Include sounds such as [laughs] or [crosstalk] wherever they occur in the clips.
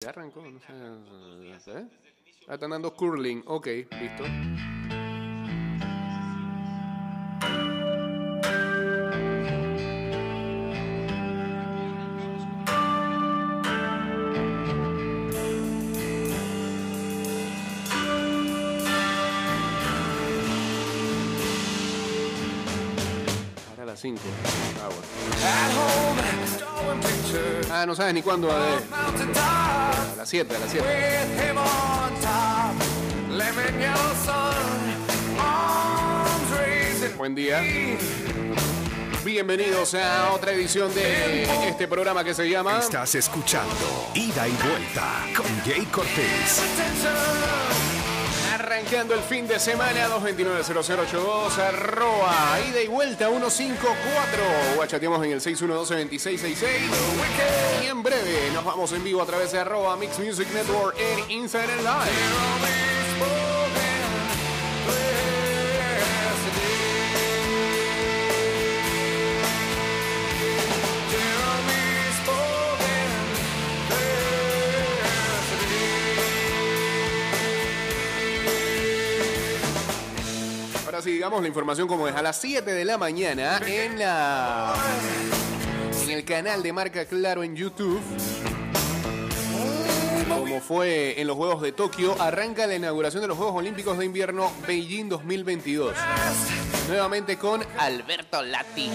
Ya arrancó, no sé. ¿eh? Ah, están dando curling. Ok, listo. Ahora a las 5. Ah, bueno. Ah, no sabes ni cuándo. eh. A las 7, a las 7. Buen día. Bienvenidos a otra edición de este programa que se llama Estás escuchando Ida y Vuelta con Jay Cortés. Arrancando el fin de semana. 229-0082 arroba ida y vuelta 154 o chateamos en el 612-2666 y en breve nos vamos en vivo a través de arroba Mix Music Network en Instagram Live. Sí, digamos la información como es. A las 7 de la mañana en la en el canal de Marca Claro en YouTube. Como fue en los Juegos de Tokio, arranca la inauguración de los Juegos Olímpicos de Invierno Beijing 2022. Nuevamente con Alberto Lati,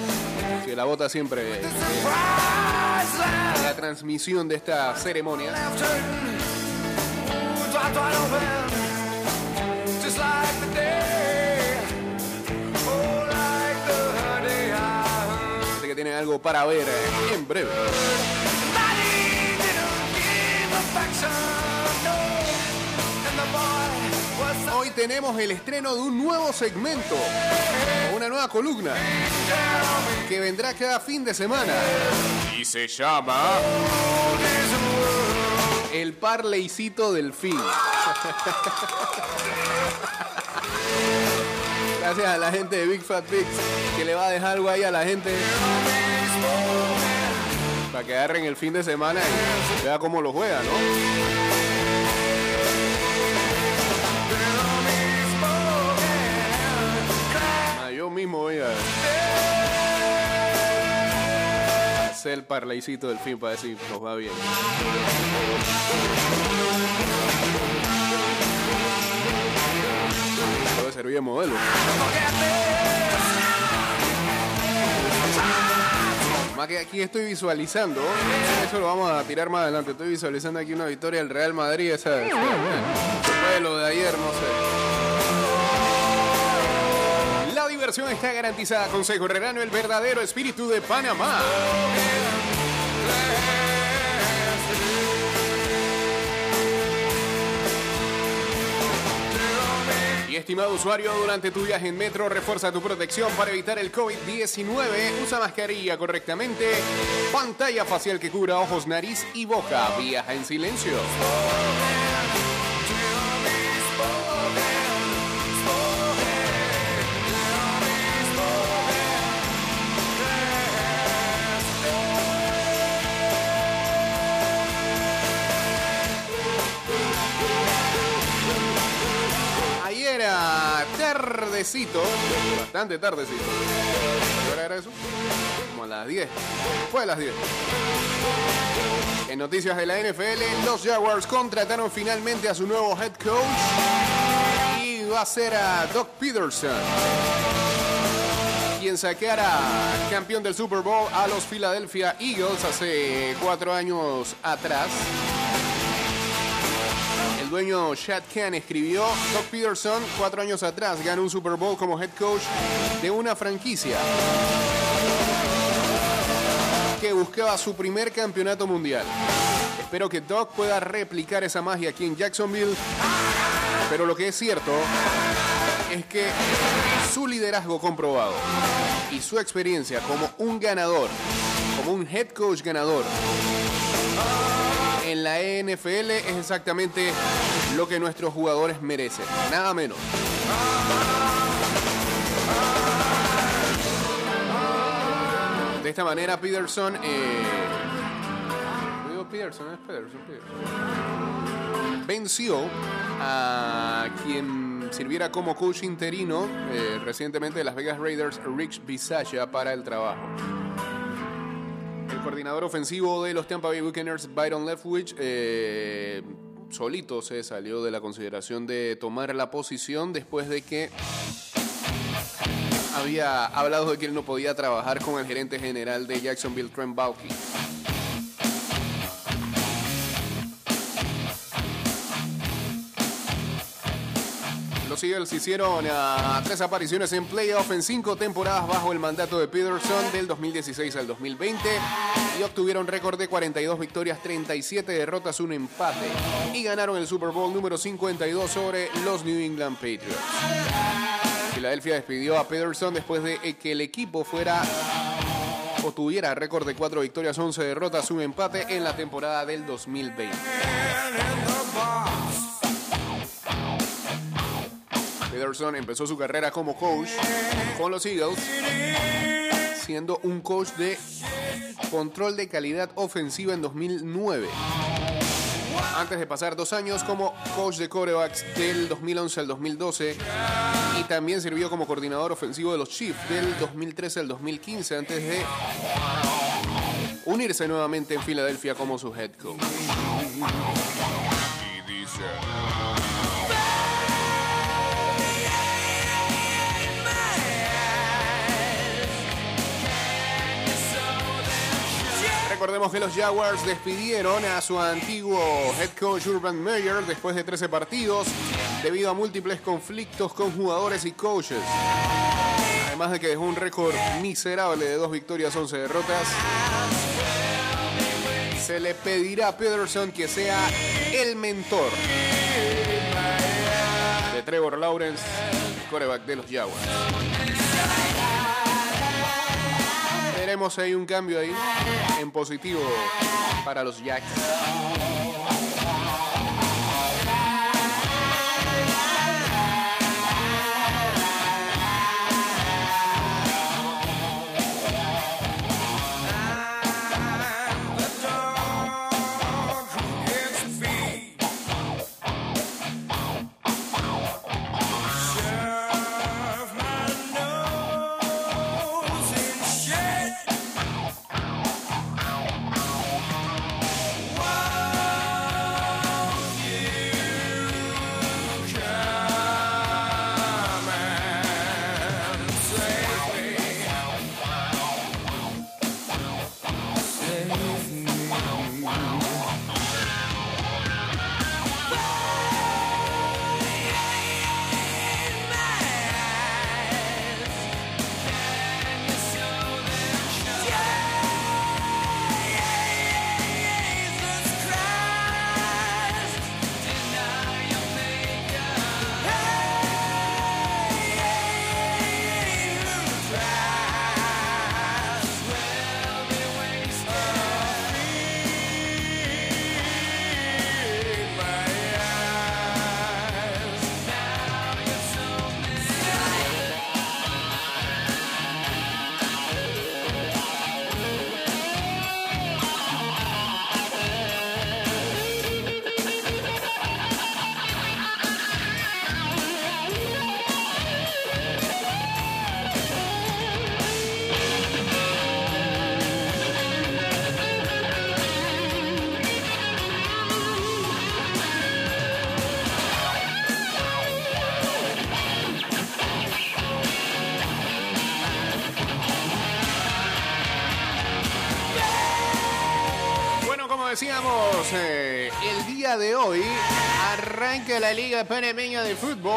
que la bota siempre en la transmisión de esta ceremonia. Tienen algo para ver eh, en breve. Hoy tenemos el estreno de un nuevo segmento, una nueva columna que vendrá cada fin de semana y se llama El Parleycito del Fin. [laughs] Gracias a la gente de Big Fat Pigs que le va a dejar algo ahí a la gente para que agarren el fin de semana y vea cómo lo juega, ¿no? Ah, yo mismo voy a hacer el parlaycito del fin para decir nos va bien. Servir de modelo. Más que aquí estoy visualizando, eso lo vamos a tirar más adelante. Estoy visualizando aquí una victoria del Real Madrid, esa, de de ayer, no sé. La diversión está garantizada. Consejo Herrerano, el verdadero espíritu de Panamá. Y estimado usuario, durante tu viaje en metro, refuerza tu protección para evitar el COVID-19. Usa mascarilla correctamente. Pantalla facial que cubra ojos, nariz y boca. Viaja en silencio. Tardecito, bastante tardecito. ¿Qué hora eso? Como a las 10. Fue a las 10. En noticias de la NFL, los Jaguars contrataron finalmente a su nuevo head coach y va a ser a Doc Peterson, quien saqueara campeón del Super Bowl a los Philadelphia Eagles hace cuatro años atrás. Dueño Shad Khan escribió, Doc Peterson cuatro años atrás ganó un Super Bowl como head coach de una franquicia que buscaba su primer campeonato mundial. Espero que Doc pueda replicar esa magia aquí en Jacksonville, pero lo que es cierto es que su liderazgo comprobado y su experiencia como un ganador, como un head coach ganador, en la NFL es exactamente lo que nuestros jugadores merecen, nada menos. De esta manera, Peterson. eh, es Peterson, Peterson. Venció a quien sirviera como coach interino eh, recientemente de Las Vegas Raiders, Rich Bisaccia, para el trabajo. Coordinador ofensivo de los Tampa Bay Buccaneers, Byron Leftwich, eh, solito se salió de la consideración de tomar la posición después de que había hablado de que él no podía trabajar con el gerente general de Jacksonville, Trent Baalke. Los Eagles hicieron uh, tres apariciones en playoff en cinco temporadas bajo el mandato de Peterson del 2016 al 2020 y obtuvieron récord de 42 victorias, 37 derrotas, un empate y ganaron el Super Bowl número 52 sobre los New England Patriots. Filadelfia despidió a Peterson después de que el equipo fuera o tuviera récord de 4 victorias, 11 derrotas, un empate en la temporada del 2020. Peterson empezó su carrera como coach con los Eagles, siendo un coach de control de calidad ofensiva en 2009. Antes de pasar dos años como coach de corebacks del 2011 al 2012 y también sirvió como coordinador ofensivo de los Chiefs del 2013 al 2015 antes de unirse nuevamente en Filadelfia como su head coach. Recordemos que los Jaguars despidieron a su antiguo head coach Urban Meyer después de 13 partidos debido a múltiples conflictos con jugadores y coaches. Además de que dejó un récord miserable de dos victorias, 11 derrotas. Se le pedirá a Peterson que sea el mentor de Trevor Lawrence, coreback de los Jaguars. Si hay un cambio ahí en positivo para los Jacks. Liga Panameña de Fútbol.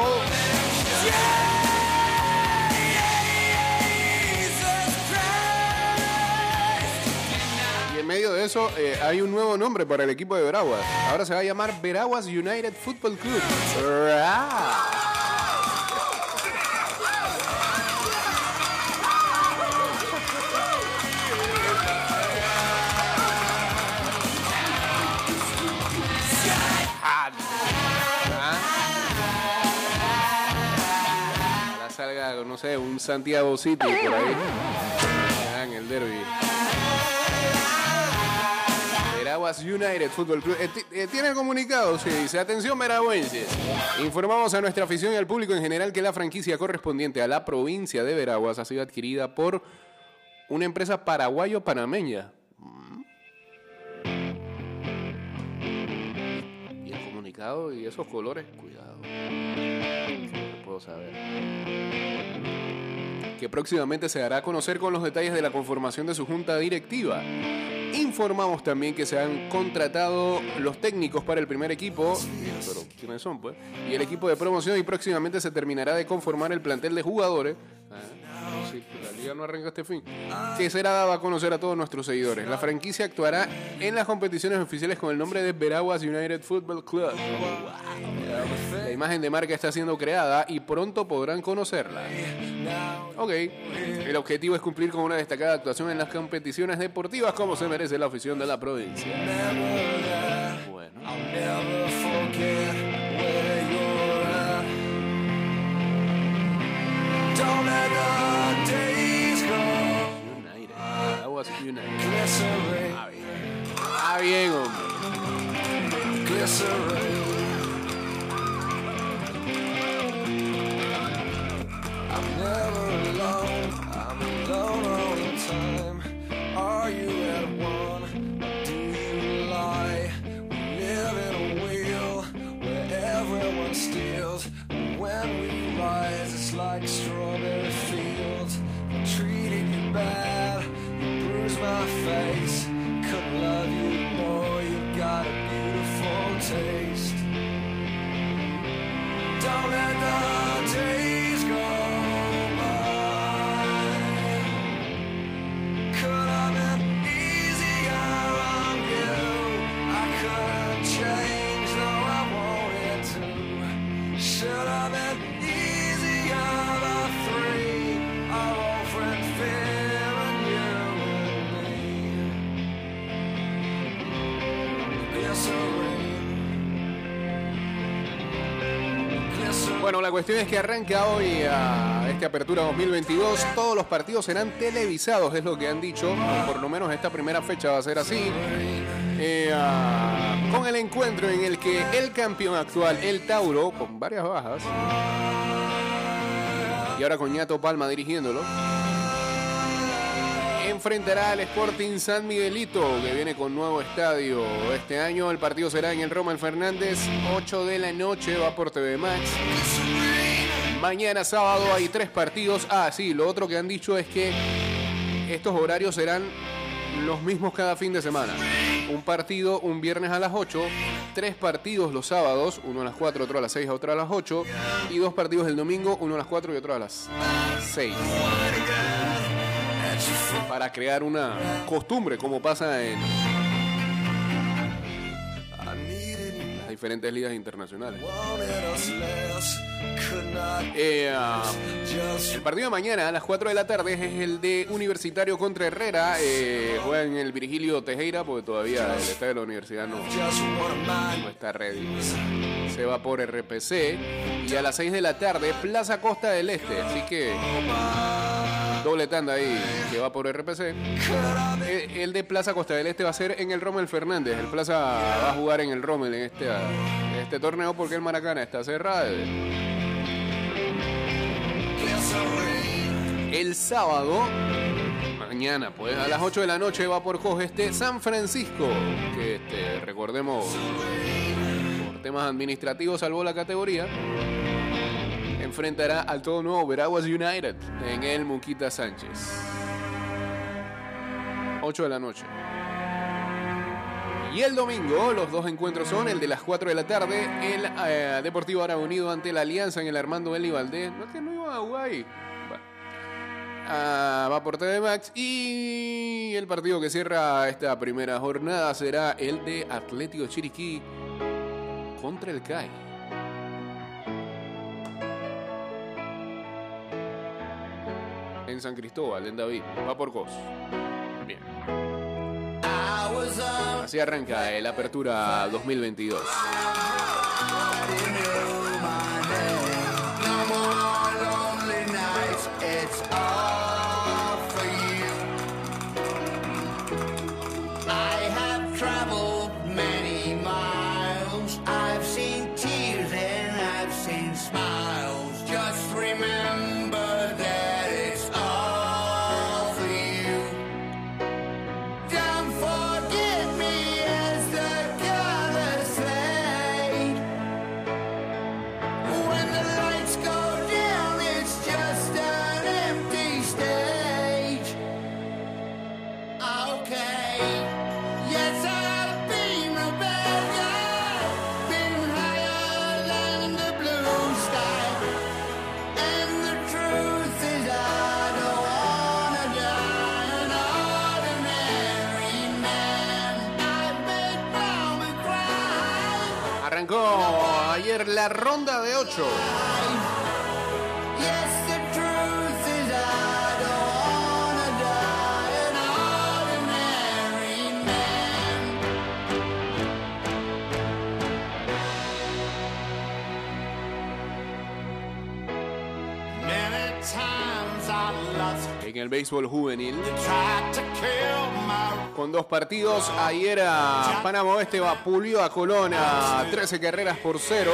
Y en medio de eso eh, hay un nuevo nombre para el equipo de Veraguas. Ahora se va a llamar Veraguas United Football Club. Un Santiago City por ahí. en el derby. Veraguas United Football Club. Eh, eh, ¿Tiene el comunicado? Sí, dice, atención veragüenses. Informamos a nuestra afición y al público en general que la franquicia correspondiente a la provincia de Veraguas ha sido adquirida por una empresa paraguayo-panameña. Mm. Y el comunicado y esos colores, cuidado. Puedo saber. Que próximamente se dará a conocer con los detalles de la conformación de su junta directiva. Informamos también que se han contratado los técnicos para el primer equipo, ¿quiénes son pues? Y el equipo de promoción y próximamente se terminará de conformar el plantel de jugadores. Ah, la liga no arranca este fin. Que será dado a conocer a todos nuestros seguidores. La franquicia actuará en las competiciones oficiales con el nombre de Veraguas United Football Club. La imagen de marca está siendo creada y pronto podrán conocerla. Ok, el objetivo es cumplir con una destacada actuación en las competiciones deportivas como se merece la afición de la provincia. Bueno. Veraguas United. Ah, la cuestión es que arranca hoy a esta apertura 2022. Todos los partidos serán televisados, es lo que han dicho. Por lo menos esta primera fecha va a ser así. Eh, ah, con el encuentro en el que el campeón actual, el Tauro, con varias bajas, y ahora con Ñato Palma dirigiéndolo, enfrentará al Sporting San Miguelito, que viene con nuevo estadio. Este año el partido será en el Roman Fernández, 8 de la noche, va por TV Max. Mañana sábado hay tres partidos. Ah, sí, lo otro que han dicho es que estos horarios serán los mismos cada fin de semana. Un partido un viernes a las 8, tres partidos los sábados, uno a las 4, otro a las 6, otro a las 8, y dos partidos el domingo, uno a las 4 y otro a las 6. Para crear una costumbre, como pasa en diferentes ligas internacionales. Eh, ah, el partido de mañana a las 4 de la tarde es el de Universitario contra Herrera. Eh, juega en el Virgilio Tejera porque todavía el estadio de la universidad no, no está ready. Se va por RPC. Y a las 6 de la tarde, Plaza Costa del Este. Así que doble tanda ahí que va por RPC. Eh, El de Plaza Costa del Este va a ser en el Rommel Fernández. El Plaza va a jugar en el Rommel en este, en este torneo porque el Maracana está cerrado. El sábado, mañana, pues a las 8 de la noche va por Coge este San Francisco, que este, recordemos, por temas administrativos salvó la categoría. Enfrentará al todo nuevo Veraguas United en el Muquita Sánchez. 8 de la noche. Y el domingo, los dos encuentros son el de las 4 de la tarde, el eh, Deportivo Árabe Unido ante la Alianza en el Armando Eli Valdés. No que no iban a Uruguay. Bueno. Ah, va por TV Max. Y el partido que cierra esta primera jornada será el de Atlético Chiriquí contra el CAI. En San Cristóbal, en David. Va por Cos. Así arranca la apertura 2022. en el béisbol juvenil. Con dos partidos, ayer a Panamá Oeste vapuleó a Colón a 13 carreras por cero.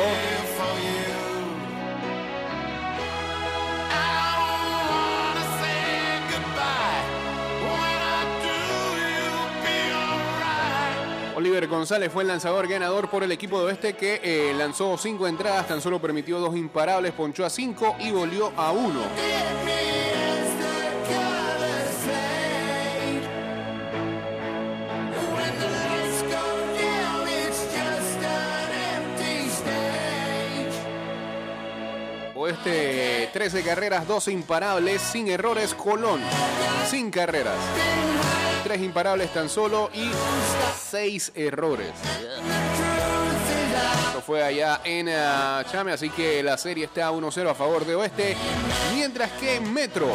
González fue el lanzador ganador por el equipo de Oeste que eh, lanzó cinco entradas, tan solo permitió dos imparables, ponchó a cinco y volvió a uno. Oeste 13 carreras, 12 imparables, sin errores. Colón, sin carreras. Tres imparables tan solo y seis errores. Esto fue allá en ah, Chame, así que la serie está 1-0 a favor de Oeste. Mientras que Metro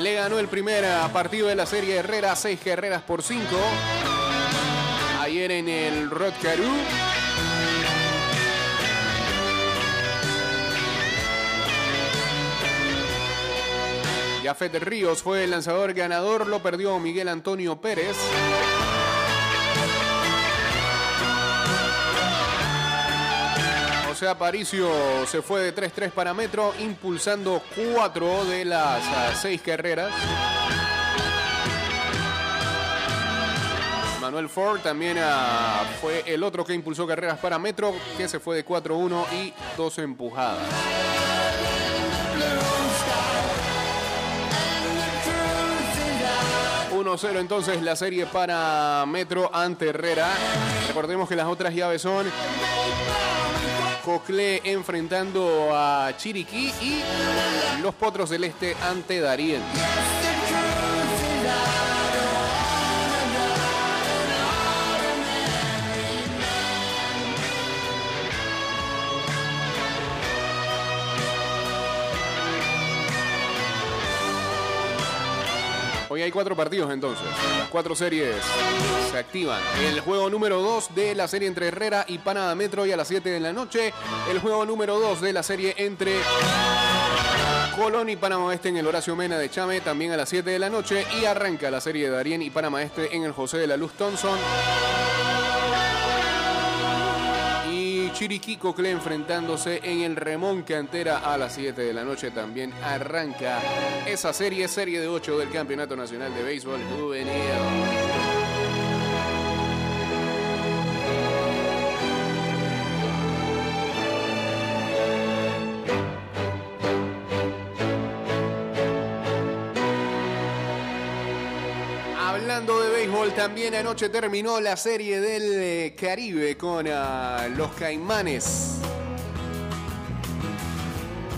le ganó el primer ah, partido de la serie Herrera, 6 carreras por 5. Ayer en el Rod Caru. Jafet Ríos fue el lanzador ganador, lo perdió Miguel Antonio Pérez. José Aparicio se fue de 3-3 para Metro, impulsando 4 de las 6 carreras. Manuel Ford también ah, fue el otro que impulsó carreras para Metro, que se fue de 4-1 y 2 empujadas. 1-0 entonces la serie para Metro ante Herrera. Recordemos que las otras llaves son Coclé enfrentando a Chiriquí y los Potros del Este ante Darien. Hay cuatro partidos entonces. Las cuatro series se activan. El juego número 2 de la serie entre Herrera y Panamá Metro y a las 7 de la noche. El juego número 2 de la serie entre Colón y Panamá Oeste en el Horacio Mena de Chame también a las 7 de la noche. Y arranca la serie de Darien y Panamá Este en el José de la Luz Thompson. Chiriquí Cocle enfrentándose en el Remón Cantera a las 7 de la noche. También arranca esa serie, serie de 8 del Campeonato Nacional de Béisbol Juvenil. También anoche terminó la serie del eh, Caribe con ah, los Caimanes.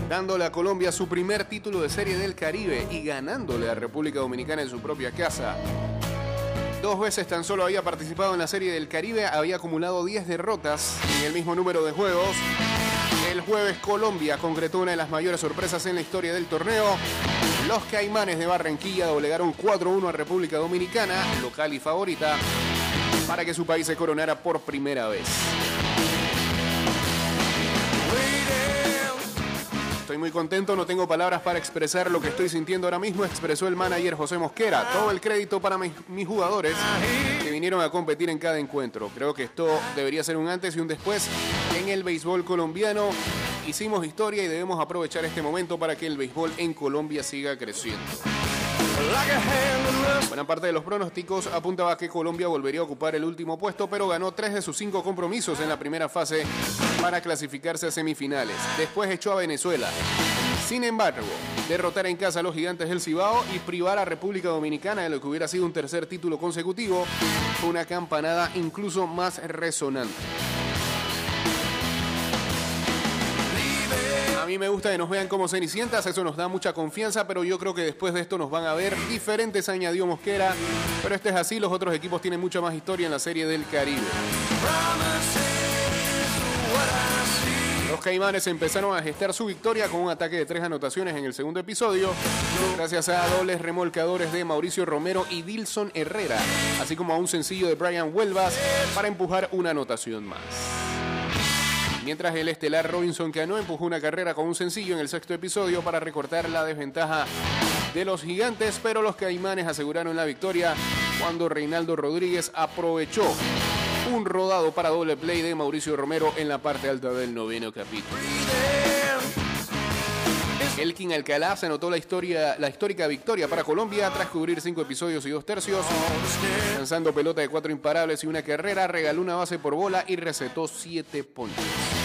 Dándole a Colombia su primer título de serie del Caribe y ganándole a República Dominicana en su propia casa. Dos veces tan solo había participado en la serie del Caribe, había acumulado 10 derrotas en el mismo número de juegos. El jueves Colombia concretó una de las mayores sorpresas en la historia del torneo. Los Caimanes de Barranquilla doblegaron 4-1 a República Dominicana, local y favorita, para que su país se coronara por primera vez. Estoy muy contento, no tengo palabras para expresar lo que estoy sintiendo ahora mismo, expresó el manager José Mosquera. Todo el crédito para mis, mis jugadores que vinieron a competir en cada encuentro. Creo que esto debería ser un antes y un después en el béisbol colombiano. Hicimos historia y debemos aprovechar este momento para que el béisbol en Colombia siga creciendo. Buena parte de los pronósticos apuntaba que Colombia volvería a ocupar el último puesto, pero ganó tres de sus cinco compromisos en la primera fase para clasificarse a semifinales. Después echó a Venezuela. Sin embargo, derrotar en casa a los gigantes del Cibao y privar a República Dominicana de lo que hubiera sido un tercer título consecutivo fue una campanada incluso más resonante. Me gusta que nos vean como cenicientas, eso nos da mucha confianza, pero yo creo que después de esto nos van a ver diferentes, añadió Mosquera. Pero este es así, los otros equipos tienen mucha más historia en la serie del Caribe. Los Caimanes empezaron a gestar su victoria con un ataque de tres anotaciones en el segundo episodio, gracias a dobles remolcadores de Mauricio Romero y Dilson Herrera, así como a un sencillo de Brian Huelvas para empujar una anotación más. Mientras el estelar Robinson Cano empujó una carrera con un sencillo en el sexto episodio para recortar la desventaja de los gigantes, pero los caimanes aseguraron la victoria cuando Reinaldo Rodríguez aprovechó un rodado para doble play de Mauricio Romero en la parte alta del noveno capítulo. Elkin Alcalá se anotó la, histórica victoria para Colombia tras cubrir cinco episodios y dos tercios. Lanzando pelota de cuatro imparables y una carrera, regaló una base por bola y recetó siete ponches.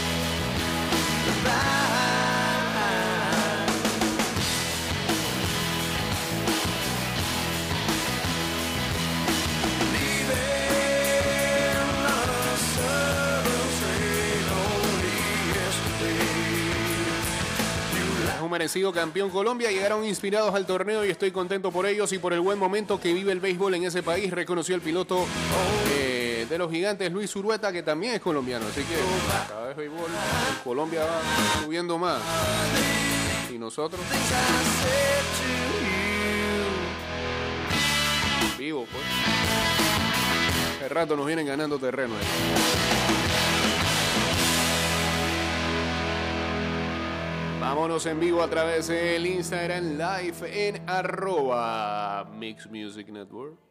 Merecido campeón Colombia, llegaron inspirados al torneo y estoy contento por ellos y por el buen momento que vive el béisbol en ese país, reconoció el piloto eh, de los gigantes Luis Urueta, que también es colombiano, así que cada vez béisbol, Colombia va subiendo más. Y nosotros, vivo pues. El rato nos vienen ganando terreno. ahí. Vámonos en vivo a través del Instagram Live en arroba Mix Music Network.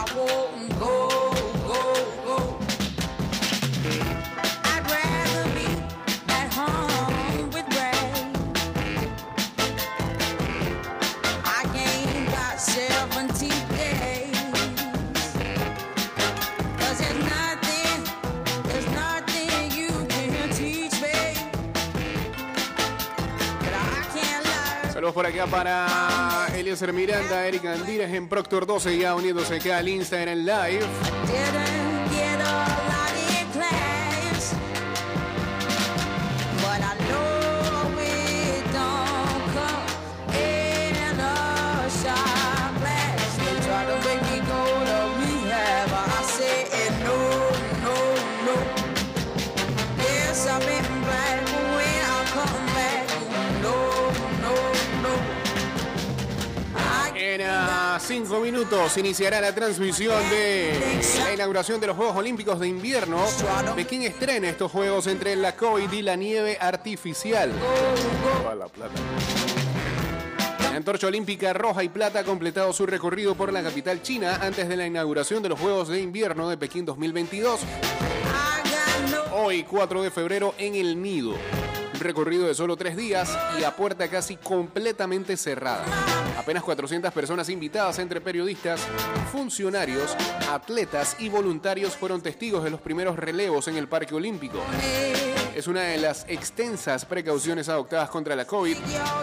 Saludos por acá para Eliezer Miranda, Erika Andírez en Proctor 12, ya uniéndose acá al Instagram Live. Cinco minutos iniciará la transmisión de la inauguración de los Juegos Olímpicos de Invierno. Pekín estrena estos Juegos entre la COVID y la nieve artificial. La plata. La antorcha olímpica roja y plata ha completado su recorrido por la capital china antes de la inauguración de los Juegos de Invierno de Pekín 2022. I got no Hoy, 4 de febrero, en el Nido. Recorrido de solo tres días y a puerta casi completamente cerrada. Apenas 400 personas invitadas entre periodistas, funcionarios, atletas y voluntarios fueron testigos de los primeros relevos en el Parque Olímpico. Es una de las extensas precauciones adoptadas contra la COVID,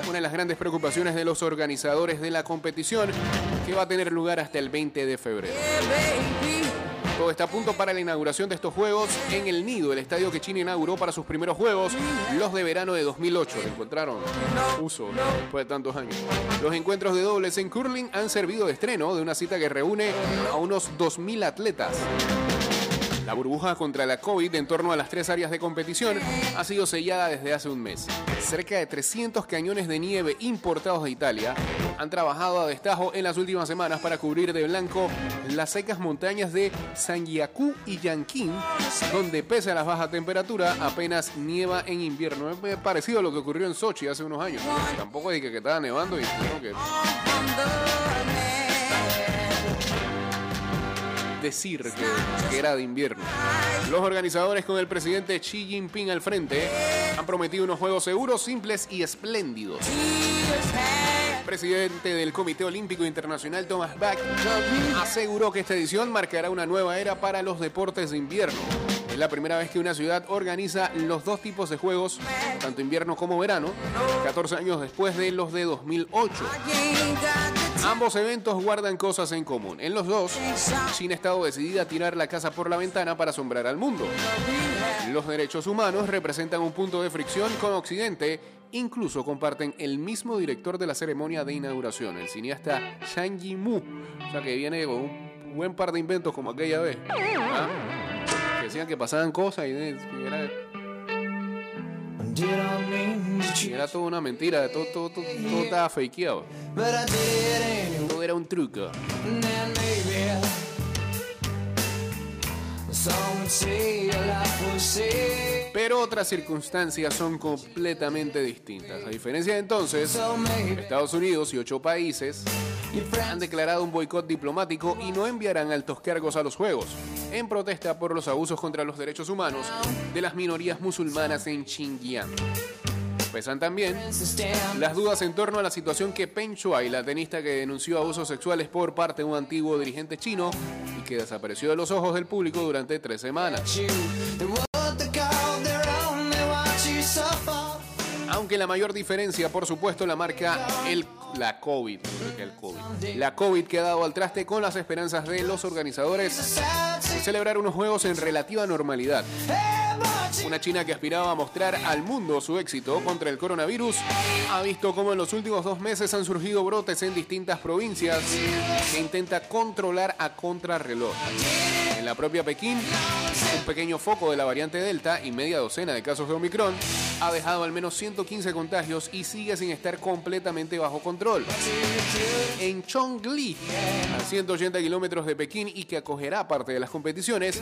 una de las grandes preocupaciones de los organizadores de la competición, que va a tener lugar hasta el 20 de febrero. Todo está a punto para la inauguración de estos Juegos en el Nido, el estadio que China inauguró para sus primeros Juegos, los de verano de 2008. Le encontraron uso después de tantos años. Los encuentros de dobles en curling han servido de estreno de una cita que reúne a unos 2.000 atletas. La burbuja contra la COVID en torno a las tres áreas de competición ha sido sellada desde hace un mes. Cerca de 300 cañones de nieve importados de Italia han trabajado a destajo en las últimas semanas para cubrir de blanco las secas montañas de Sanyaku y Yanqing, donde pese a la baja temperatura apenas nieva en invierno. Es parecido a lo que ocurrió en Sochi hace unos años. Tampoco dije que estaba nevando y tengo que decir que, era de invierno. Los organizadores con el presidente Xi Jinping al frente han prometido unos juegos seguros, simples y espléndidos. Presidente del Comité Olímpico Internacional, Thomas Bach, aseguró que esta edición marcará una nueva era para los deportes de invierno. Es la primera vez que una ciudad organiza los dos tipos de juegos, tanto invierno como verano, 14 años después de los de 2008. Ambos eventos guardan cosas en común. En los dos, China ha estado decidida a tirar la casa por la ventana para asombrar al mundo. Los derechos humanos representan un punto de fricción con Occidente. Incluso comparten el mismo director de la ceremonia de inauguración, el cineasta Zhang Yimou. O sea que viene con un buen par de inventos como aquella vez. ¿Ah? Que decían que pasaban cosas y era, y era toda una mentira, todo, todo, todo, todo estaba fakeado. Todo era un truco. Pero otras circunstancias son completamente distintas. A diferencia de entonces, Estados Unidos y ocho países han declarado un boicot diplomático y no enviarán altos cargos a los Juegos, en protesta por los abusos contra los derechos humanos de las minorías musulmanas en Xinjiang. Pesan también las dudas en torno a la situación que Peng Shuai, la tenista que denunció abusos sexuales por parte de un antiguo dirigente chino y que desapareció de los ojos del público durante tres semanas. Aunque la mayor diferencia, por supuesto, la marca la COVID, COVID. La COVID que ha dado al traste con las esperanzas de los organizadores de celebrar unos juegos en relativa normalidad. Una China que aspiraba a mostrar al mundo su éxito contra el coronavirus ha visto cómo en los últimos dos meses han surgido brotes en distintas provincias que intenta controlar a contrarreloj. En la propia Pekín, un pequeño foco de la variante Delta y media docena de casos de Omicron ha dejado al menos 115 contagios y sigue sin estar completamente bajo control. En Chongli, a 180 kilómetros de Pekín y que acogerá parte de las competiciones,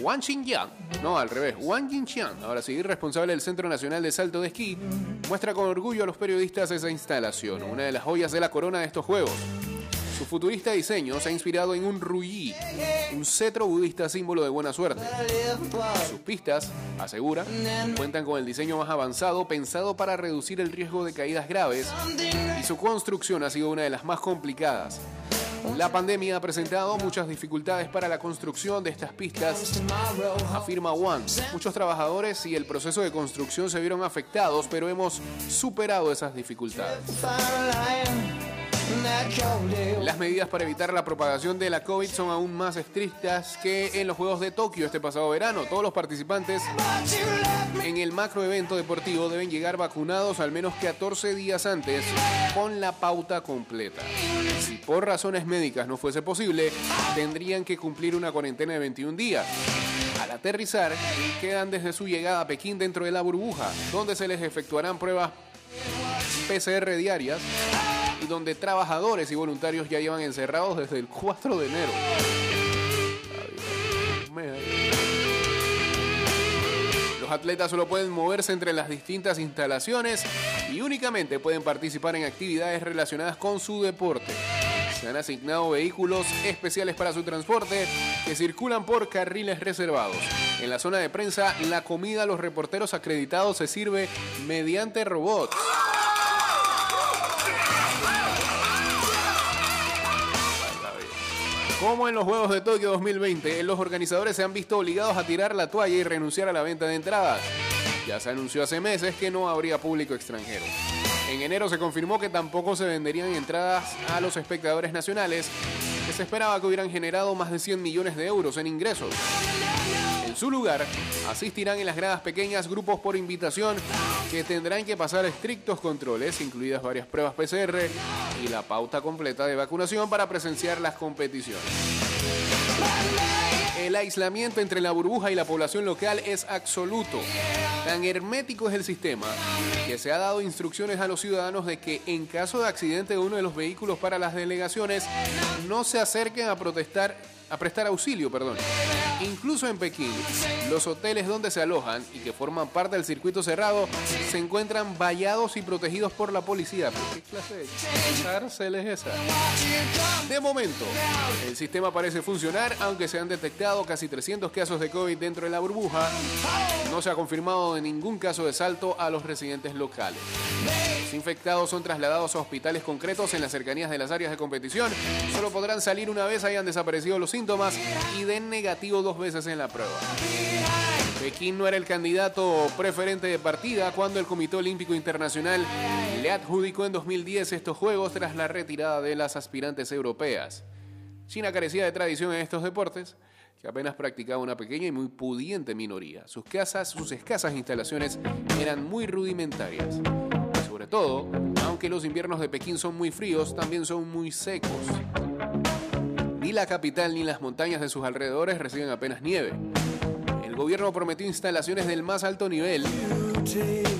Wang Xinjiang, no al revés, Wang Jinxiang, ahora sí, responsable del Centro Nacional de Salto de Esquí, muestra con orgullo a los periodistas esa instalación, una de las joyas de la corona de estos juegos. Su futurista diseño se ha inspirado en un ruyi, un cetro budista símbolo de buena suerte. Sus pistas, asegura, cuentan con el diseño más avanzado pensado para reducir el riesgo de caídas graves y su construcción ha sido una de las más complicadas. La pandemia ha presentado muchas dificultades para la construcción de estas pistas, afirma Wang. Muchos trabajadores y el proceso de construcción se vieron afectados, pero hemos superado esas dificultades. Las medidas para evitar la propagación de la COVID son aún más estrictas que en los Juegos de Tokio este pasado verano. Todos los participantes en el macro evento deportivo deben llegar vacunados al menos 14 días antes con la pauta completa. Si por razones médicas no fuese posible, tendrían que cumplir una cuarentena de 21 días. Al aterrizar, quedan desde su llegada a Pekín dentro de la burbuja, donde se les efectuarán pruebas PCR diarias y donde trabajadores y voluntarios ya llevan encerrados desde el 4 de enero. Los atletas solo pueden moverse entre las distintas instalaciones y únicamente pueden participar en actividades relacionadas con su deporte. Se han asignado vehículos especiales para su transporte que circulan por carriles reservados. En la zona de prensa, la comida a los reporteros acreditados se sirve mediante robots. Como en los Juegos de Tokio 2020, los organizadores se han visto obligados a tirar la toalla y renunciar a la venta de entradas. Ya se anunció hace meses que no habría público extranjero. En enero se confirmó que tampoco se venderían entradas a los espectadores nacionales, que se esperaba que hubieran generado más de 100 millones de euros en ingresos. En su lugar, asistirán en las gradas pequeñas grupos por invitación que tendrán que pasar estrictos controles, incluidas varias pruebas PCR y la pauta completa de vacunación para presenciar las competiciones. El aislamiento entre la burbuja y la población local es absoluto. Tan hermético es el sistema que se ha dado instrucciones a los ciudadanos de que en caso de accidente de uno de los vehículos para las delegaciones no se acerquen a protestar a prestar auxilio, perdón. Incluso en Pekín, los hoteles donde se alojan y que forman parte del circuito cerrado se encuentran vallados y protegidos por la policía. ¿Pero ¿Qué clase de cárcel es esa? De momento, el sistema parece funcionar, aunque se han detectado casi 300 casos de COVID dentro de la burbuja. No se ha confirmado ningún caso de salto a los residentes locales. Los infectados son trasladados a hospitales concretos en las cercanías de las áreas de competición. Solo podrán salir una vez hayan desaparecido los y den negativo dos veces en la prueba. Pekín no era el candidato preferente de partida cuando el Comité Olímpico Internacional le adjudicó en 2010 estos Juegos tras la retirada de las aspirantes europeas. China carecía de tradición en estos deportes, que apenas practicaba una pequeña y muy pudiente minoría. Sus casas, sus escasas instalaciones eran muy rudimentarias. Sobre todo, aunque los inviernos de Pekín son muy fríos, también son muy secos. Ni la capital ni las montañas de sus alrededores reciben apenas nieve. El gobierno prometió instalaciones del más alto nivel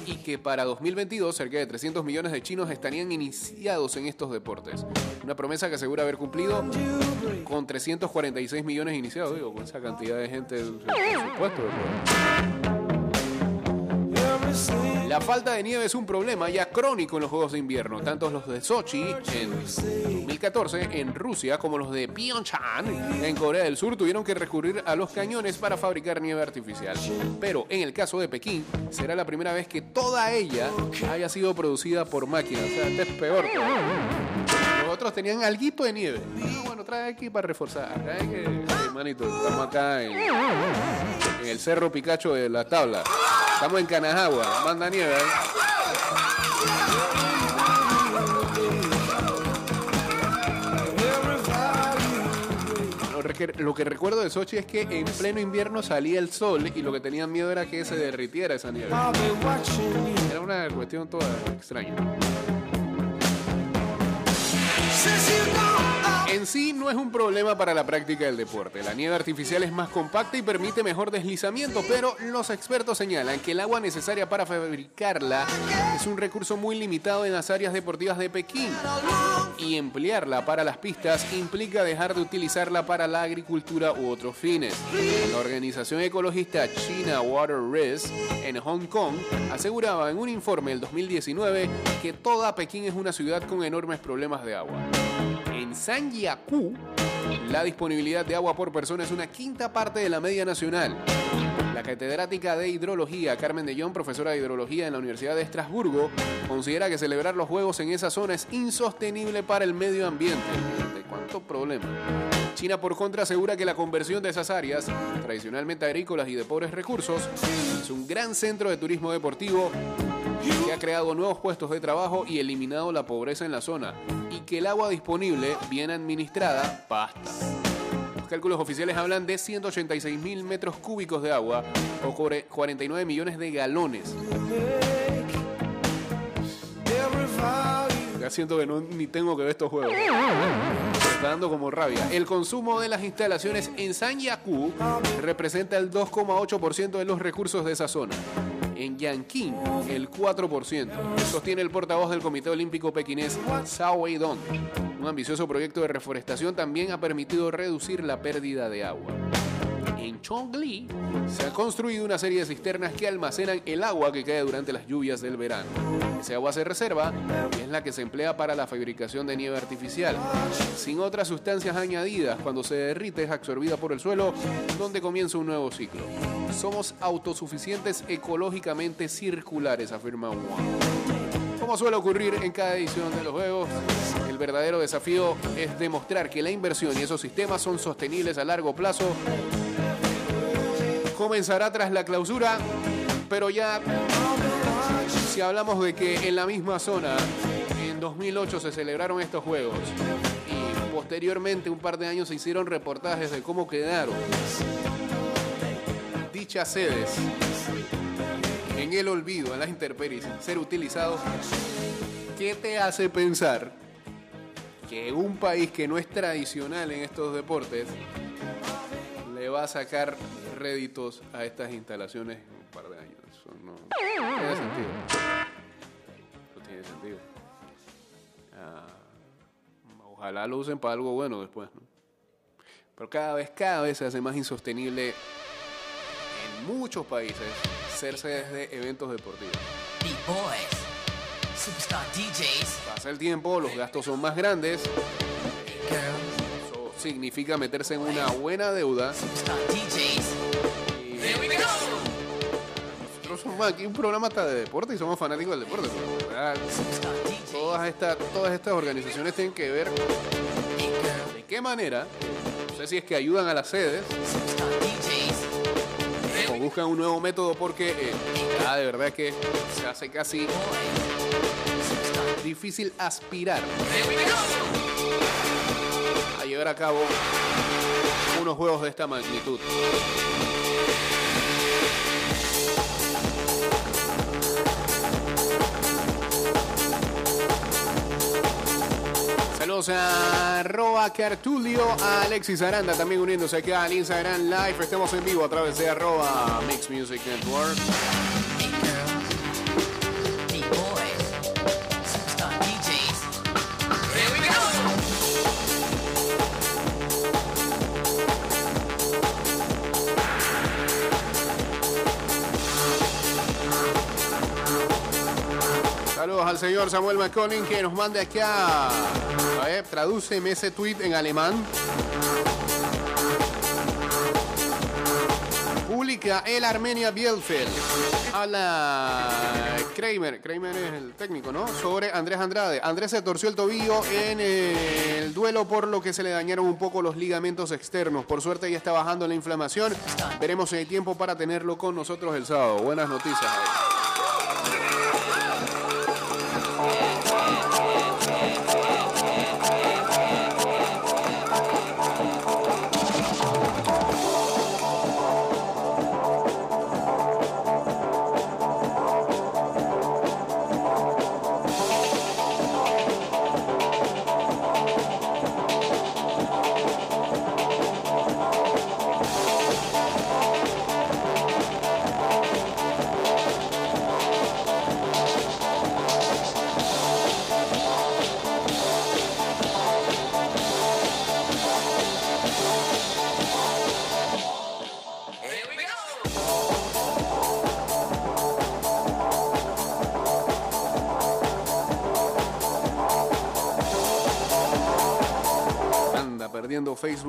y que para 2022 cerca de 300 millones de chinos estarían iniciados en estos deportes. Una promesa que asegura haber cumplido con 346 millones iniciados, digo, con esa cantidad de gente, por supuesto. La falta de nieve es un problema ya crónico en los Juegos de Invierno, tanto los de Sochi en 2014 en Rusia como los de Pyeongchang en Corea del Sur tuvieron que recurrir a los cañones para fabricar nieve artificial. Pero en el caso de Pekín será la primera vez que toda ella haya sido producida por máquinas. O sea, este es peor. Los otros tenían alguito de nieve. Ah, bueno, trae aquí para reforzar. Trae que, estamos acá en, en el Cerro Picacho de la Tabla. Estamos en Canajagua, manda nieve. ¿eh? Lo que recuerdo de Sochi es que en pleno invierno salía el sol y lo que tenían miedo era que se derritiera esa nieve. Era una cuestión toda extraña. En sí no es un problema para la práctica del deporte. La nieve artificial es más compacta y permite mejor deslizamiento, pero los expertos señalan que el agua necesaria para fabricarla es un recurso muy limitado en las áreas deportivas de Pekín. Y emplearla para las pistas implica dejar de utilizarla para la agricultura u otros fines. La organización ecologista China Water Risk en Hong Kong aseguraba en un informe del 2019 que toda Pekín es una ciudad con enormes problemas de agua. En Sanjiaku, la disponibilidad de agua por persona es una quinta parte de la media nacional. La catedrática de hidrología, Carmen de Jong, profesora de hidrología en la Universidad de Estrasburgo, considera que celebrar los Juegos en esa zona es insostenible para el medio ambiente. ¿De cuánto problema? China, por contra, asegura que la conversión de esas áreas, tradicionalmente agrícolas y de pobres recursos, es un gran centro de turismo deportivo que ha creado nuevos puestos de trabajo y eliminado la pobreza en la zona, y que el agua disponible, bien administrada, basta. Los cálculos oficiales hablan de 186 mil metros cúbicos de agua o core- 49 millones de galones. Ya siento que no, ni tengo que ver estos juegos. Está dando como rabia. El consumo de las instalaciones en Sanyaku representa el 2,8% de los recursos de esa zona. En Yanqing, el 4%. Sostiene el portavoz del Comité Olímpico Pequinés, Zhao Weidong. Un ambicioso proyecto de reforestación también ha permitido reducir la pérdida de agua. En Chongli se ha construido una serie de cisternas que almacenan el agua que cae durante las lluvias del verano. Ese agua se reserva y es la que se emplea para la fabricación de nieve artificial. Sin otras sustancias añadidas, cuando se derrite es absorbida por el suelo, donde comienza un nuevo ciclo. Somos autosuficientes ecológicamente circulares, afirma Wang. Como suele ocurrir en cada edición de los Juegos, el verdadero desafío es demostrar que la inversión y esos sistemas son sostenibles a largo plazo. Comenzará tras la clausura, pero ya si hablamos de que en la misma zona en 2008 se celebraron estos Juegos y posteriormente un par de años se hicieron reportajes de cómo quedaron dichas sedes en el olvido, en las intemperies, ser utilizados, ¿qué te hace pensar que un país que no es tradicional en estos deportes le va a sacar réditos a estas instalaciones en un par de años? Eso no, no tiene sentido. No tiene sentido. Ah, ojalá lo usen para algo bueno después. ¿no? Pero cada vez, cada vez se hace más insostenible en muchos países ser sedes de eventos deportivos. Boys, Superstar DJs, Pasa el tiempo, los gastos son más grandes, significa meterse en una buena deuda. Nosotros somos aquí un programa hasta de deporte y somos fanáticos del deporte. todas, estas, todas estas organizaciones tienen que ver de qué manera, no sé si es que ayudan a las sedes o buscan un nuevo método porque eh, ya de verdad que se hace casi difícil aspirar llevar a cabo unos juegos de esta magnitud. Saludos a arroba Cartulio, a Alexis Aranda también uniéndose aquí al Instagram Live. Estamos en vivo a través de arroba Mix Music Network. Al señor Samuel McCollin que nos mande acá. A ver, ese tweet en alemán. Publica el Armenia Bielefeld a la Kramer, Kramer es el técnico, ¿no? Sobre Andrés Andrade. Andrés se torció el tobillo en el duelo por lo que se le dañaron un poco los ligamentos externos. Por suerte ya está bajando la inflamación. Veremos si hay tiempo para tenerlo con nosotros el sábado. Buenas noticias.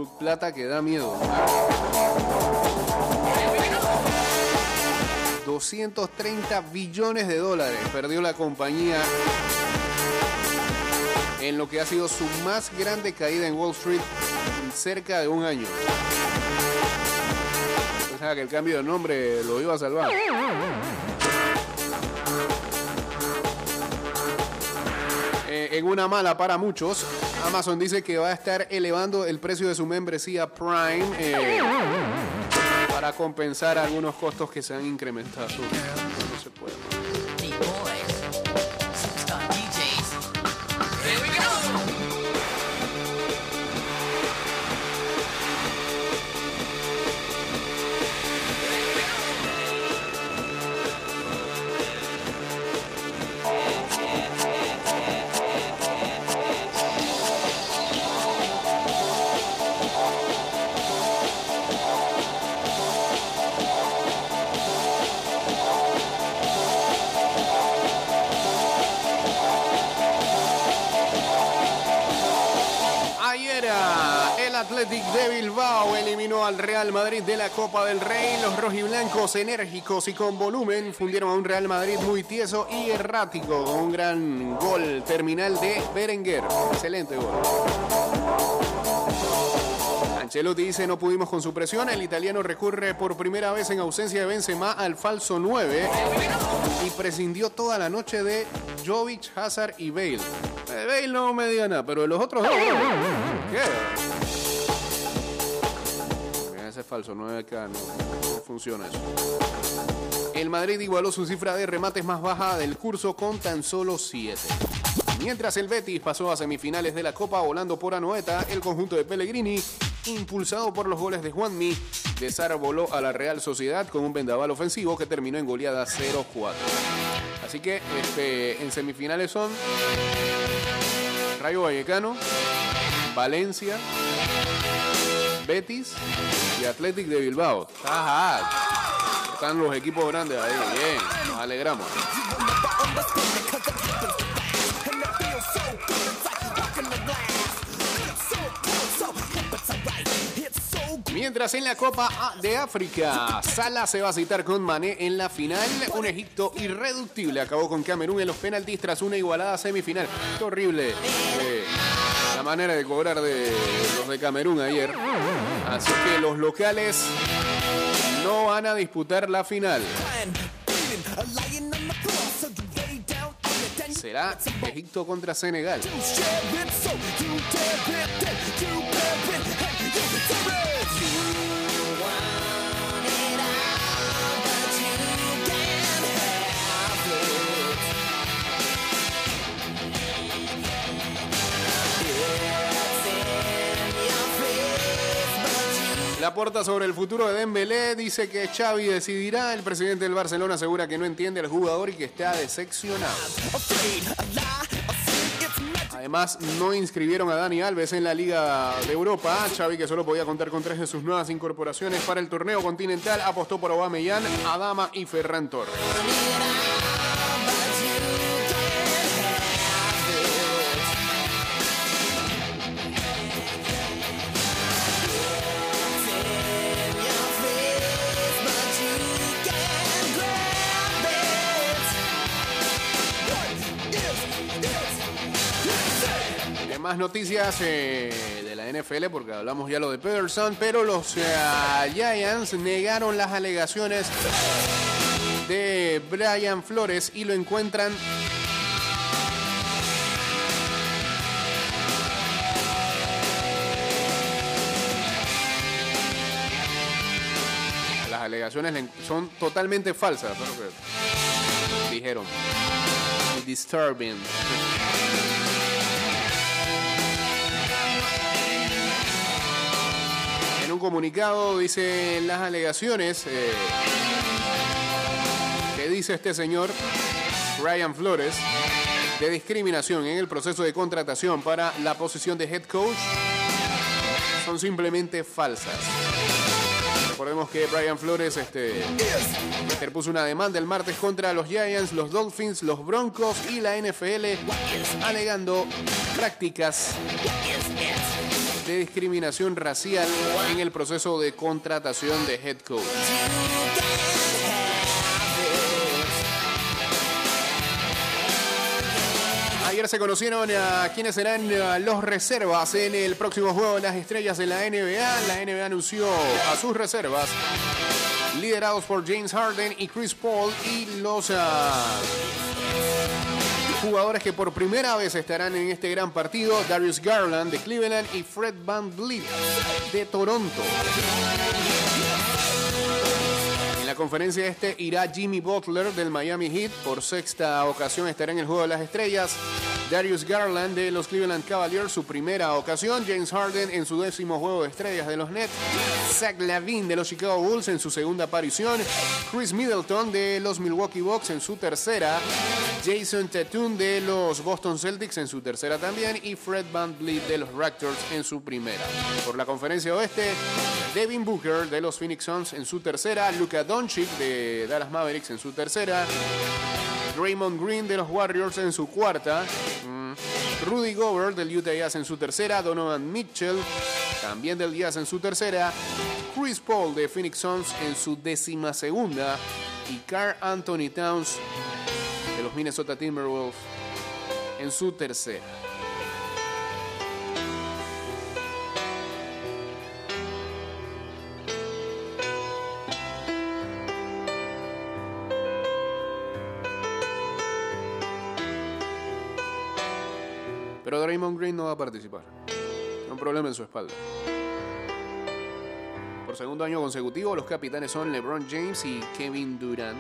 Plata que da miedo. 230 billones de dólares perdió la compañía en lo que ha sido su más grande caída en Wall Street en cerca de un año. Pensaba que el cambio de nombre lo iba a salvar. Eh, en una mala para muchos, Amazon dice que va a estar elevando el precio de su membresía Prime eh, para compensar algunos costos que se han incrementado. Copa del Rey. Los rojiblancos enérgicos y con volumen fundieron a un Real Madrid muy tieso y errático con un gran gol terminal de Berenguer. Excelente gol. Ancelotti dice no pudimos con su presión. El italiano recurre por primera vez en ausencia de Benzema al falso 9 y prescindió toda la noche de Jovic, Hazard y Bale. Eh, Bale no me diga nada, pero de los otros dos. ¿Qué? Falso 9 acá no, no funciona eso. El Madrid igualó su cifra de remates más baja del curso con tan solo 7. Mientras el Betis pasó a semifinales de la Copa volando por Anoeta, el conjunto de Pellegrini, impulsado por los goles de Juanmi, desarboló a la Real Sociedad con un vendaval ofensivo que terminó en goleada 0-4. Así que este, en semifinales son Rayo Vallecano, Valencia, Betis y Athletic de Bilbao. Ajá. Están los equipos grandes ahí. Bien, nos alegramos. Mientras en la Copa A de África, Salah se va a citar con Mané en la final. Un Egipto irreductible acabó con Camerún en los penaltis tras una igualada semifinal. Horrible eh, la manera de cobrar de los de Camerún ayer. Así que los locales no van a disputar la final. Será Egipto contra Senegal. La puerta sobre el futuro de Dembélé dice que Xavi decidirá. El presidente del Barcelona asegura que no entiende al jugador y que está decepcionado. Además, no inscribieron a Dani Alves en la Liga de Europa. Xavi, que solo podía contar con tres de sus nuevas incorporaciones para el torneo continental, apostó por Aubameyang, Adama y Ferran Torres. Noticias eh, de la NFL, porque hablamos ya lo de Pederson, pero los eh, Giants negaron las alegaciones de Brian Flores y lo encuentran las alegaciones le- son totalmente falsas, que dijeron. Disturbing. Un comunicado dice las alegaciones eh, que dice este señor Ryan Flores de discriminación en el proceso de contratación para la posición de head coach son simplemente falsas. Recordemos que Brian Flores este, interpuso una demanda el martes contra los Giants, los Dolphins, los Broncos y la NFL, alegando prácticas de discriminación racial en el proceso de contratación de head coach. Ayer se conocieron a quienes serán eh, los reservas en el próximo juego de las estrellas de la NBA. La NBA anunció a sus reservas, liderados por James Harden y Chris Paul, y los ah, jugadores que por primera vez estarán en este gran partido, Darius Garland de Cleveland y Fred Van Vliet de Toronto. En la conferencia este irá Jimmy Butler del Miami Heat. Por sexta ocasión estará en el Juego de las Estrellas. Darius Garland de los Cleveland Cavaliers, su primera ocasión. James Harden en su décimo Juego de Estrellas de los Nets. Zach Lavin de los Chicago Bulls en su segunda aparición. Chris Middleton de los Milwaukee Bucks en su tercera. Jason Tatum de los Boston Celtics en su tercera también. Y Fred Van de los Raptors en su primera. Por la conferencia oeste, Devin Booker de los Phoenix Suns en su tercera. Luka Doncic de Dallas Mavericks en su tercera. Draymond Green de los Warriors en su cuarta. Mm. Rudy Gobert del Utah Jazz en su tercera. Donovan Mitchell también del Jazz en su tercera. Chris Paul de Phoenix Suns en su décima segunda. Y Carl Anthony Towns de los Minnesota Timberwolves en su tercera. Pero Draymond Green no va a participar. Tiene un problema en su espalda. Por segundo año consecutivo, los capitanes son LeBron James y Kevin Durant.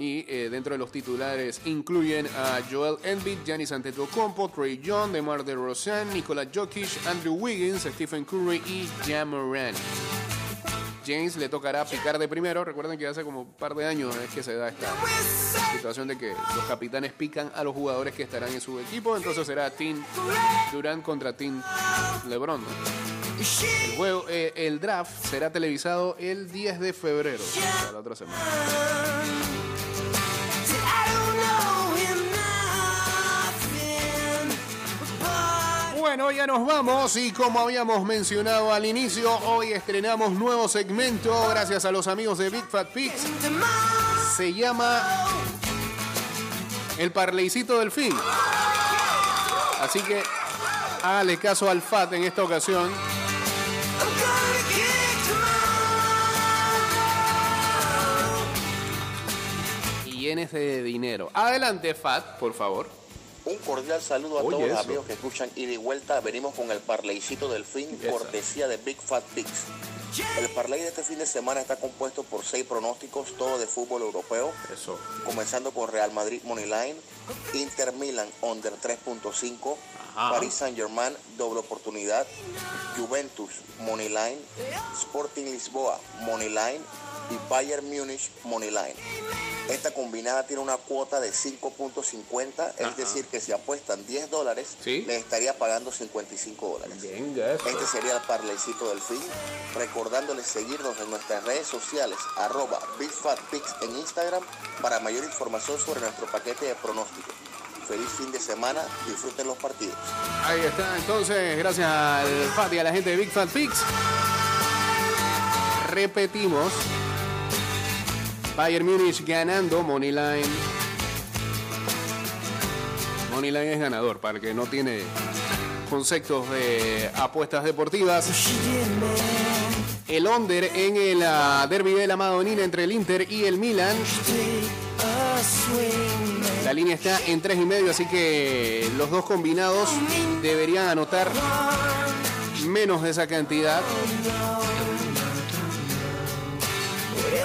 Y eh, dentro de los titulares incluyen a Joel Embiid, Giannis Antetokounmpo, Trey Young, DeMar DeRozan, Nikola Jokic, Andrew Wiggins, Stephen Curry y Jam Moran. James le tocará picar de primero. Recuerden que hace como un par de años es que se da esta situación de que los capitanes pican a los jugadores que estarán en su equipo. Entonces será Team Durant contra Team LeBron. El juego, eh, el draft será televisado el 10 de febrero, la otra semana. Bueno, ya nos vamos y como habíamos mencionado al inicio, hoy estrenamos nuevo segmento gracias a los amigos de Big Fat Pigs. Se llama El Parleycito del Fin. Así que hágale caso al Fat en esta ocasión. Y de dinero. Adelante, Fat, por favor. Un cordial saludo a Oye, todos los amigos que escuchan ida y vuelta. Venimos con el parleycito del fin, Esa. cortesía de Big Fat Pigs. El parlay de este fin de semana está compuesto por seis pronósticos, todo de fútbol europeo, Eso. comenzando con Real Madrid Moneyline, Inter Milan Under 3.5, Ajá. Paris Saint Germain doble oportunidad, Juventus Moneyline, Sporting Lisboa Moneyline y Bayern Múnich Moneyline. Esta combinada tiene una cuota de 5.50, es decir que si apuestan 10 dólares, Sí. les estaría pagando 55 dólares. Venga. Este sería el parleycito del fin. Recordándoles seguirnos en nuestras redes sociales, arroba BigFatPix en Instagram, para mayor información sobre nuestro paquete de pronósticos. Feliz fin de semana, disfruten los partidos. Ahí está, entonces, gracias al Fat y a la gente de Big Fat Pigs. Repetimos. Bayern Múnich ganando Moneyline. Moneyline es ganador, para el que no tiene conceptos de apuestas deportivas. El under en el ah, derby de la Madonina entre el Inter y el Milan. La línea está en tres y medio, así que los dos combinados deberían anotar menos de esa cantidad.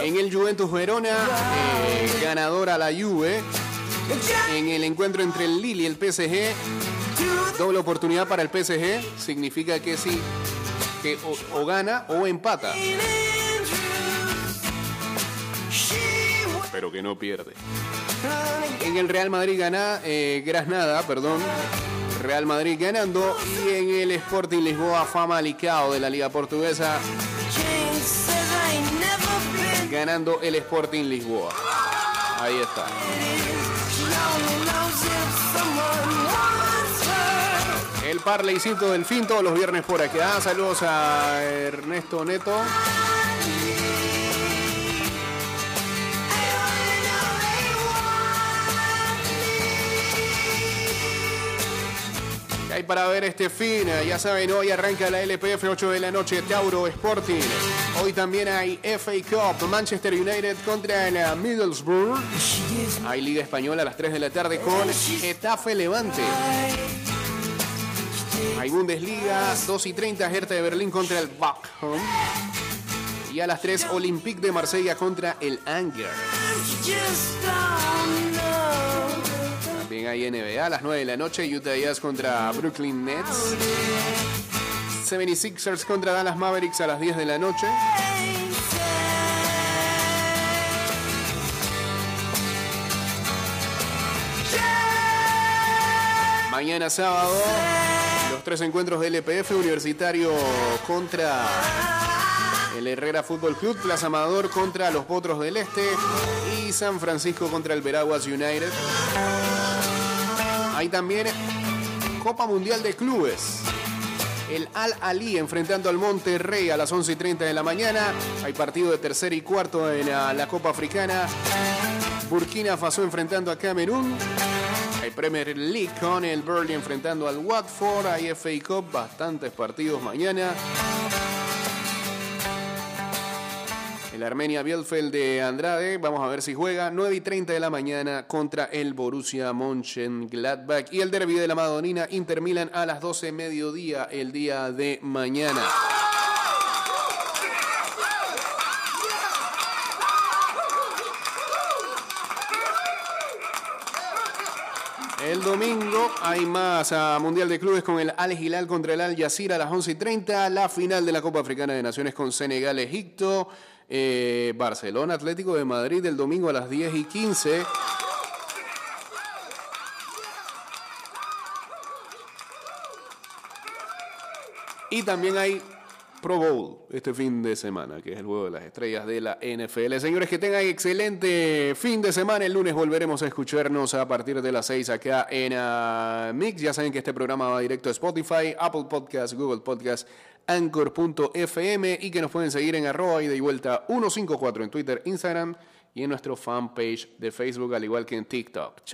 En el Juventus Verona, eh, ganadora la Juve. En el encuentro entre el Lille y el PSG, doble oportunidad para el PSG. Significa que sí, que o, gana o empata. Pero que no pierde. En el Real Madrid gana, eh, Granada, perdón. Real Madrid ganando. Y en el Sporting Lisboa, Fama Licao de la Liga Portuguesa, ganando el Sporting Lisboa. Ahí está. El parleycito del fin todos los viernes por aquí. Ah, saludos a Ernesto Neto. Hay para ver este fin? Ya saben, hoy arranca la LPF 8 de la noche, Tauro Sporting. Hoy también hay FA Cup, Manchester United contra el eh, Middlesbrough. Hay Liga Española a las 3 de la tarde con Getafe Levante. Hay Bundesliga, 2 y 30, Hertha de Berlín contra el Bochum. Y a las 3, Olympique de Marsella contra el Anger. También NBA a las 9 de la noche, Utah Jazz contra Brooklyn Nets. 76ers contra Dallas Mavericks a las 10 de la noche. Mañana sábado, los tres encuentros del LPF Universitario contra el Herrera Fútbol Club, Plaza Amador contra los Potros del Este y San Francisco contra el Veraguas United. Hay también Copa Mundial de Clubes. El Al Ali enfrentando al Monterrey a las 11 y 30 de la mañana. Hay partido de tercer y cuarto en la, Copa Africana. Burkina Faso enfrentando a Camerún. Hay Premier League con el Burnley enfrentando al Watford. Hay FA Cup, bastantes partidos mañana. El Armenia Bielefeld de Andrade, vamos a ver si juega 9 y 30 de la mañana contra el Borussia Mönchengladbach y el derby de la Madonina Inter Milan a las 12 mediodía el día de mañana. El domingo hay más a Mundial de Clubes con el Al Hilal contra el Al Jazeera a las 11 y 30. La final de la Copa Africana de Naciones con Senegal, Egipto. Eh, Barcelona Atlético de Madrid el domingo a las 10 y 15. Y también hay Pro Bowl este fin de semana, que es el juego de las estrellas de la NFL. Señores, que tengan excelente fin de semana. El lunes volveremos a escucharnos a partir de las 6 acá en ah, Mix. Ya saben que este programa va directo a Spotify, Apple Podcast, Google Podcast, Anchor.fm y que nos pueden seguir en arroba y de vuelta 154 en Twitter, Instagram y en nuestro fanpage de Facebook, al igual que en TikTok.